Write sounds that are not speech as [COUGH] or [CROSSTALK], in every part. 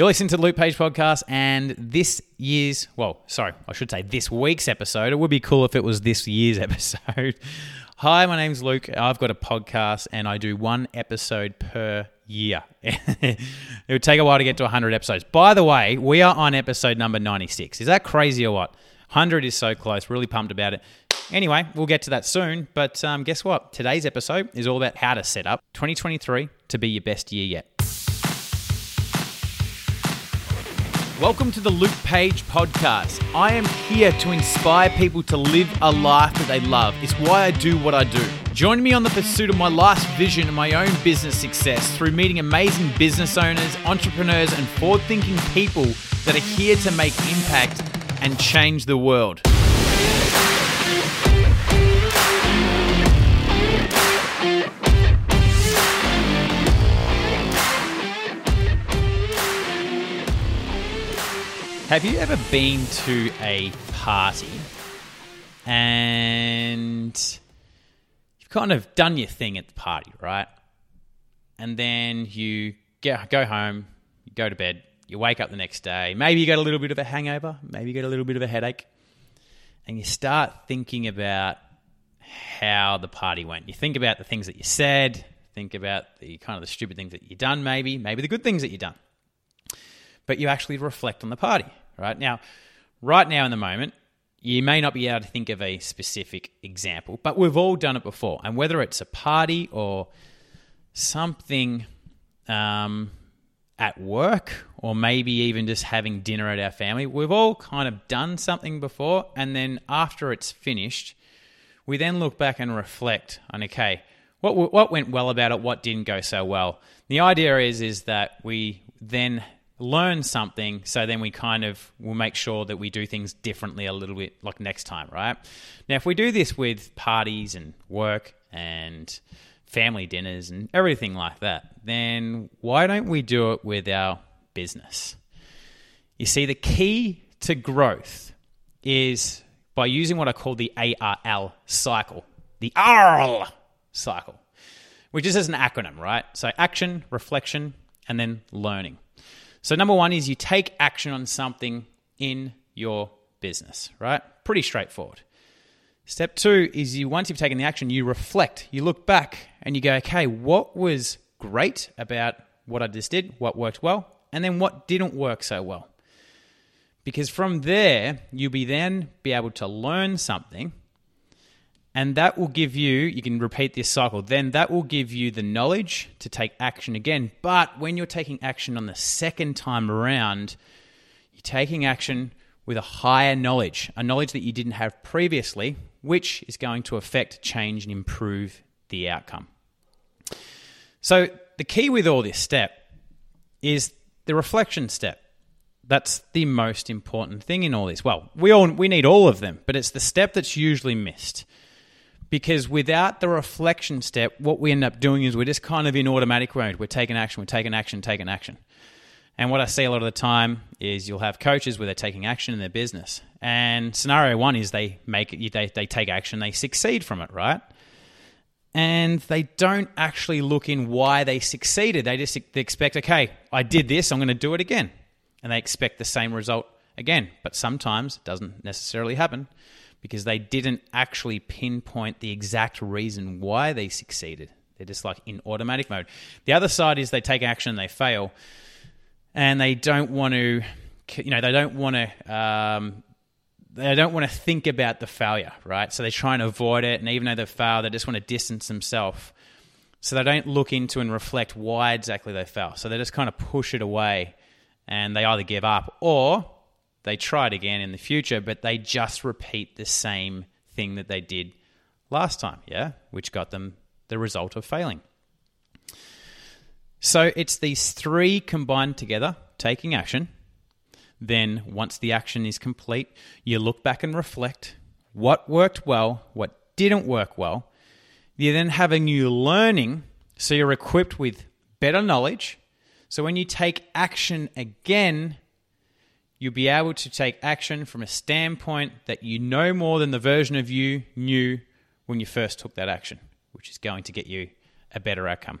You're listening to the Luke Page podcast, and this year's, well, sorry, I should say this week's episode. It would be cool if it was this year's [LAUGHS] episode. Hi, my name's Luke. I've got a podcast, and I do one episode per year. [LAUGHS] it would take a while to get to 100 episodes. By the way, we are on episode number 96. Is that crazy or what? 100 is so close. Really pumped about it. Anyway, we'll get to that soon. But um, guess what? Today's episode is all about how to set up 2023 to be your best year yet. Welcome to the Luke Page podcast. I am here to inspire people to live a life that they love. It's why I do what I do. Join me on the pursuit of my life's vision and my own business success through meeting amazing business owners, entrepreneurs, and forward thinking people that are here to make impact and change the world. Have you ever been to a party and you've kind of done your thing at the party, right? And then you get, go home, you go to bed, you wake up the next day, maybe you got a little bit of a hangover, maybe you get a little bit of a headache, and you start thinking about how the party went. You think about the things that you said, think about the kind of the stupid things that you've done, maybe, maybe the good things that you've done. But you actually reflect on the party right? Now, right now in the moment, you may not be able to think of a specific example, but we've all done it before. And whether it's a party or something um, at work, or maybe even just having dinner at our family, we've all kind of done something before. And then after it's finished, we then look back and reflect on okay, what, what went well about it, what didn't go so well. The idea is is that we then learn something so then we kind of will make sure that we do things differently a little bit like next time right? Now if we do this with parties and work and family dinners and everything like that then why don't we do it with our business? You see the key to growth is by using what i call the arl cycle the arl cycle which is as an acronym right? So action reflection and then learning so, number one is you take action on something in your business, right? Pretty straightforward. Step two is you once you've taken the action, you reflect, you look back and you go, okay, what was great about what I just did, what worked well, and then what didn't work so well. Because from there, you'll be then be able to learn something and that will give you, you can repeat this cycle, then that will give you the knowledge to take action again. But when you're taking action on the second time around, you're taking action with a higher knowledge, a knowledge that you didn't have previously, which is going to affect, change, and improve the outcome. So, the key with all this step is the reflection step. That's the most important thing in all this. Well, we all we need all of them, but it's the step that's usually missed because without the reflection step, what we end up doing is we're just kind of in automatic mode. We're taking action, we're taking action, taking action. And what I see a lot of the time is you'll have coaches where they're taking action in their business. And scenario one is they make it, they, they take action, they succeed from it, right? And they don't actually look in why they succeeded. They just they expect, okay, I did this, I'm going to do it again. And they expect the same result again. But sometimes it doesn't necessarily happen because they didn't actually pinpoint the exact reason why they succeeded. They're just like in automatic mode. The other side is they take action, they fail, and they don't want to, you know, they don't want to. Um, they don't want to think about the failure, right? So they try and avoid it, and even though they fail, they just want to distance themselves. So they don't look into and reflect why exactly they fell. So they just kind of push it away, and they either give up or they try it again in the future, but they just repeat the same thing that they did last time, yeah, which got them the result of failing. So it's these three combined together, taking action. Then, once the action is complete, you look back and reflect what worked well, what didn't work well. You then have a new learning, so you're equipped with better knowledge. So when you take action again, you'll be able to take action from a standpoint that you know more than the version of you knew when you first took that action, which is going to get you a better outcome.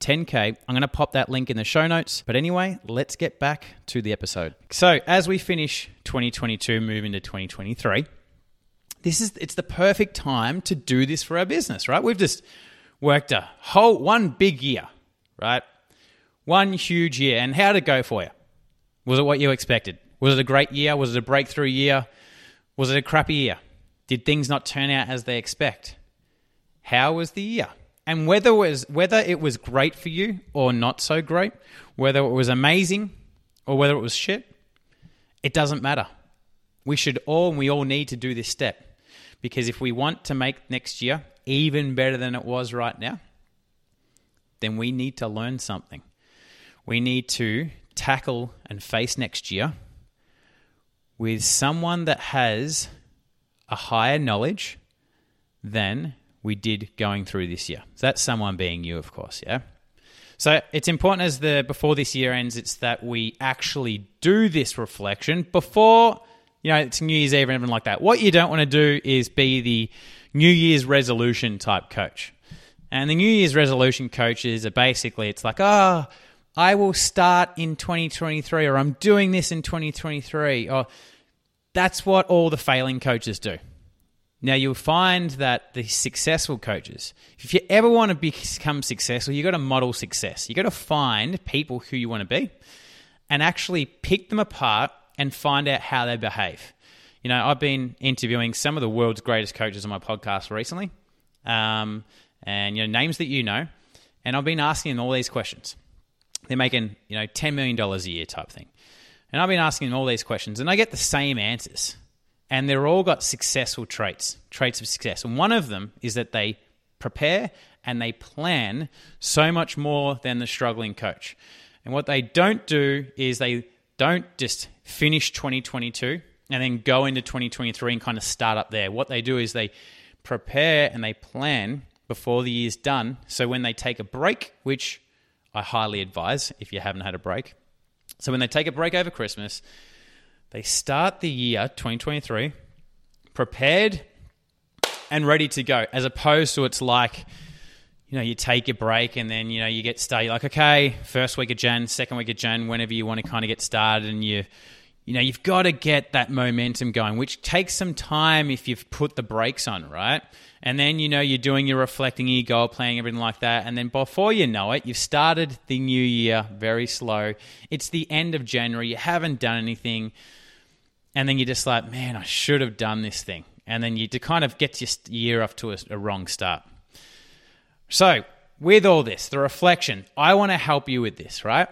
10K. I'm going to pop that link in the show notes. But anyway, let's get back to the episode. So, as we finish 2022, move into 2023, this is it's the perfect time to do this for our business, right? We've just worked a whole one big year, right? One huge year. And how did it go for you? Was it what you expected? Was it a great year? Was it a breakthrough year? Was it a crappy year? Did things not turn out as they expect? How was the year? And whether it was whether it was great for you or not so great, whether it was amazing or whether it was shit, it doesn't matter. We should all and we all need to do this step. Because if we want to make next year even better than it was right now, then we need to learn something. We need to tackle and face next year with someone that has a higher knowledge than we did going through this year. So that's someone being you, of course, yeah? So it's important as the before this year ends, it's that we actually do this reflection before, you know, it's New Year's Eve and everything like that. What you don't want to do is be the New Year's resolution type coach. And the New Year's resolution coaches are basically, it's like, oh, I will start in 2023, or I'm doing this in 2023, or that's what all the failing coaches do. Now you'll find that the successful coaches, if you ever want to become successful, you've got to model success. You've got to find people who you want to be and actually pick them apart and find out how they behave. You know, I've been interviewing some of the world's greatest coaches on my podcast recently, um, and you know names that you know, and I've been asking them all these questions. They're making you know ten million dollars a year type thing, and I've been asking them all these questions, and I get the same answers and they're all got successful traits, traits of success. And one of them is that they prepare and they plan so much more than the struggling coach. And what they don't do is they don't just finish 2022 and then go into 2023 and kind of start up there. What they do is they prepare and they plan before the year's done. So when they take a break, which I highly advise if you haven't had a break. So when they take a break over Christmas, they start the year 2023 prepared and ready to go, as opposed to it's like, you know, you take a break and then, you know, you get started. You're like, okay, first week of Jan, second week of Jan, whenever you want to kind of get started and you, you know, you've got to get that momentum going, which takes some time if you've put the brakes on, right? And then, you know, you're doing your reflecting, your goal planning, everything like that. And then before you know it, you've started the new year very slow. It's the end of January. You haven't done anything and then you're just like, man, I should have done this thing, and then you to kind of get your year off to a, a wrong start. So, with all this, the reflection, I want to help you with this, right?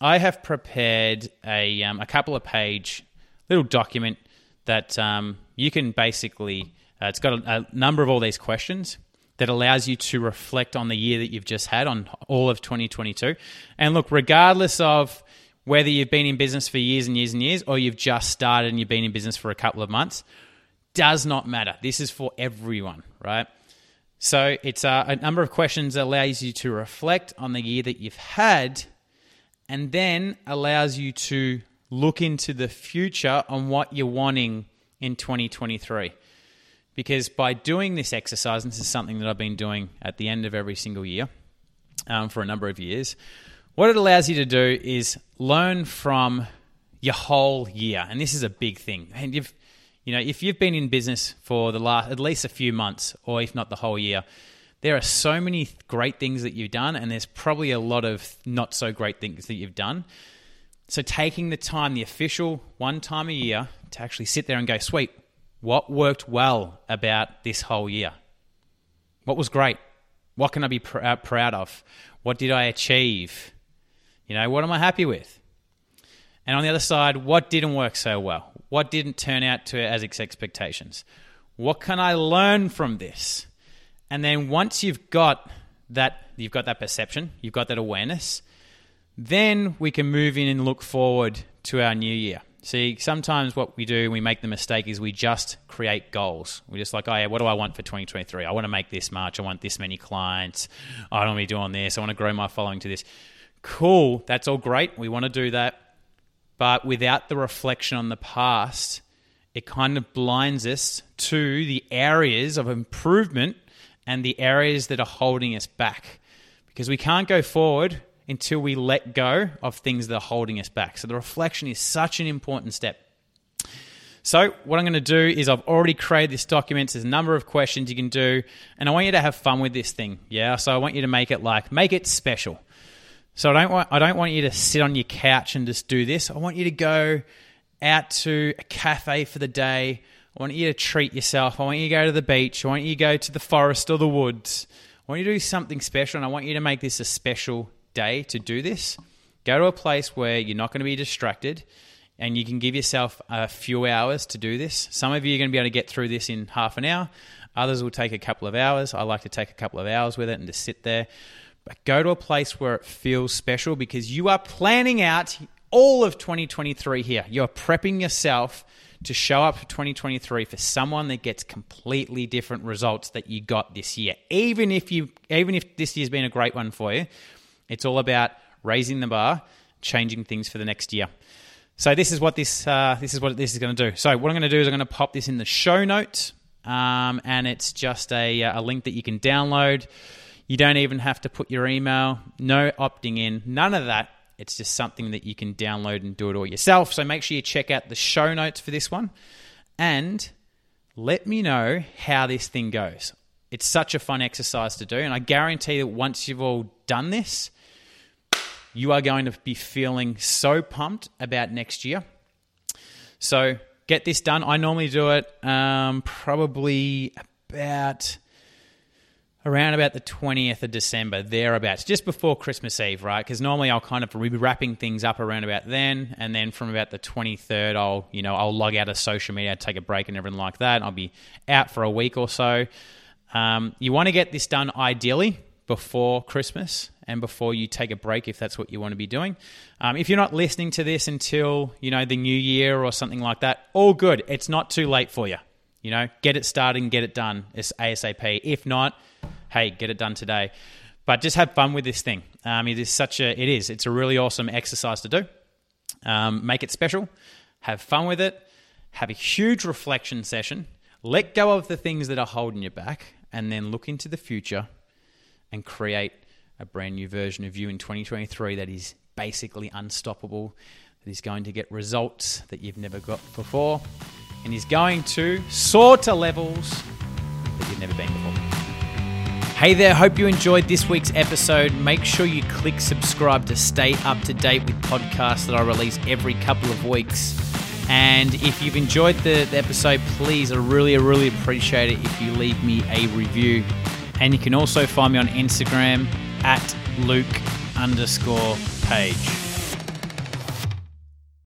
I have prepared a, um, a couple of page little document that um, you can basically, uh, it's got a, a number of all these questions that allows you to reflect on the year that you've just had on all of 2022. And look, regardless of whether you've been in business for years and years and years or you've just started and you've been in business for a couple of months, does not matter. This is for everyone, right? So it's uh, a number of questions allows you to reflect on the year that you've had and then allows you to look into the future on what you're wanting in 2023. Because by doing this exercise, and this is something that I've been doing at the end of every single year um, for a number of years, what it allows you to do is learn from your whole year, and this is a big thing. And you've, you know, if you've been in business for the last at least a few months, or if not the whole year, there are so many great things that you've done, and there's probably a lot of not so great things that you've done. So taking the time, the official one time a year, to actually sit there and go, sweet, what worked well about this whole year? What was great? What can I be pr- uh, proud of? What did I achieve? You know, what am I happy with? And on the other side, what didn't work so well? What didn't turn out to as expectations? What can I learn from this? And then once you've got that, you've got that perception, you've got that awareness, Then we can move in and look forward to our new year. See, sometimes what we do, we make the mistake is we just create goals. We're just like, oh yeah, what do I want for 2023? I want to make this much. I want this many clients. I don't want to be doing this. I want to grow my following to this. Cool. That's all great. We want to do that. But without the reflection on the past, it kind of blinds us to the areas of improvement and the areas that are holding us back. Because we can't go forward until we let go of things that are holding us back. So the reflection is such an important step. So, what I'm going to do is I've already created this document. There's a number of questions you can do, and I want you to have fun with this thing. Yeah, so I want you to make it like make it special. So I don't want I don't want you to sit on your couch and just do this. I want you to go out to a cafe for the day. I want you to treat yourself. I want you to go to the beach. I want you to go to the forest or the woods. I want you to do something special, and I want you to make this a special day to do this. Go to a place where you're not going to be distracted and you can give yourself a few hours to do this. Some of you are going to be able to get through this in half an hour. Others will take a couple of hours. I like to take a couple of hours with it and just sit there. But go to a place where it feels special because you are planning out all of 2023 here. You're prepping yourself to show up for 2023 for someone that gets completely different results that you got this year. Even if you even if this year's been a great one for you, it's all about raising the bar, changing things for the next year. So this is what this uh, this is what this is going to do. So what I'm going to do is I'm going to pop this in the show notes, um, and it's just a, uh, a link that you can download. You don't even have to put your email, no opting in, none of that. It's just something that you can download and do it all yourself. So make sure you check out the show notes for this one, and let me know how this thing goes. It's such a fun exercise to do, and I guarantee that once you've all done this, you are going to be feeling so pumped about next year. So get this done. I normally do it um, probably about around about the 20th of December, thereabouts, just before Christmas Eve, right? Because normally I'll kind of be wrapping things up around about then, and then from about the 23rd, I'll you know I'll log out of social media, take a break, and everything like that. I'll be out for a week or so. Um, you want to get this done ideally before Christmas and before you take a break if that's what you want to be doing. Um, if you're not listening to this until you know the new year or something like that, all good. It's not too late for you. You know, get it started and get it done. It's ASAP. If not, hey, get it done today. But just have fun with this thing. Um, it is such a it is. It's a really awesome exercise to do. Um, make it special. Have fun with it. Have a huge reflection session. Let go of the things that are holding you back, and then look into the future and create a brand new version of you in 2023 that is basically unstoppable, that is going to get results that you've never got before, and he's going to soar to levels that you've never been before. Hey there, hope you enjoyed this week's episode. Make sure you click subscribe to stay up to date with podcasts that I release every couple of weeks. And if you've enjoyed the, the episode, please, I really, really appreciate it if you leave me a review. And you can also find me on Instagram at Luke underscore page.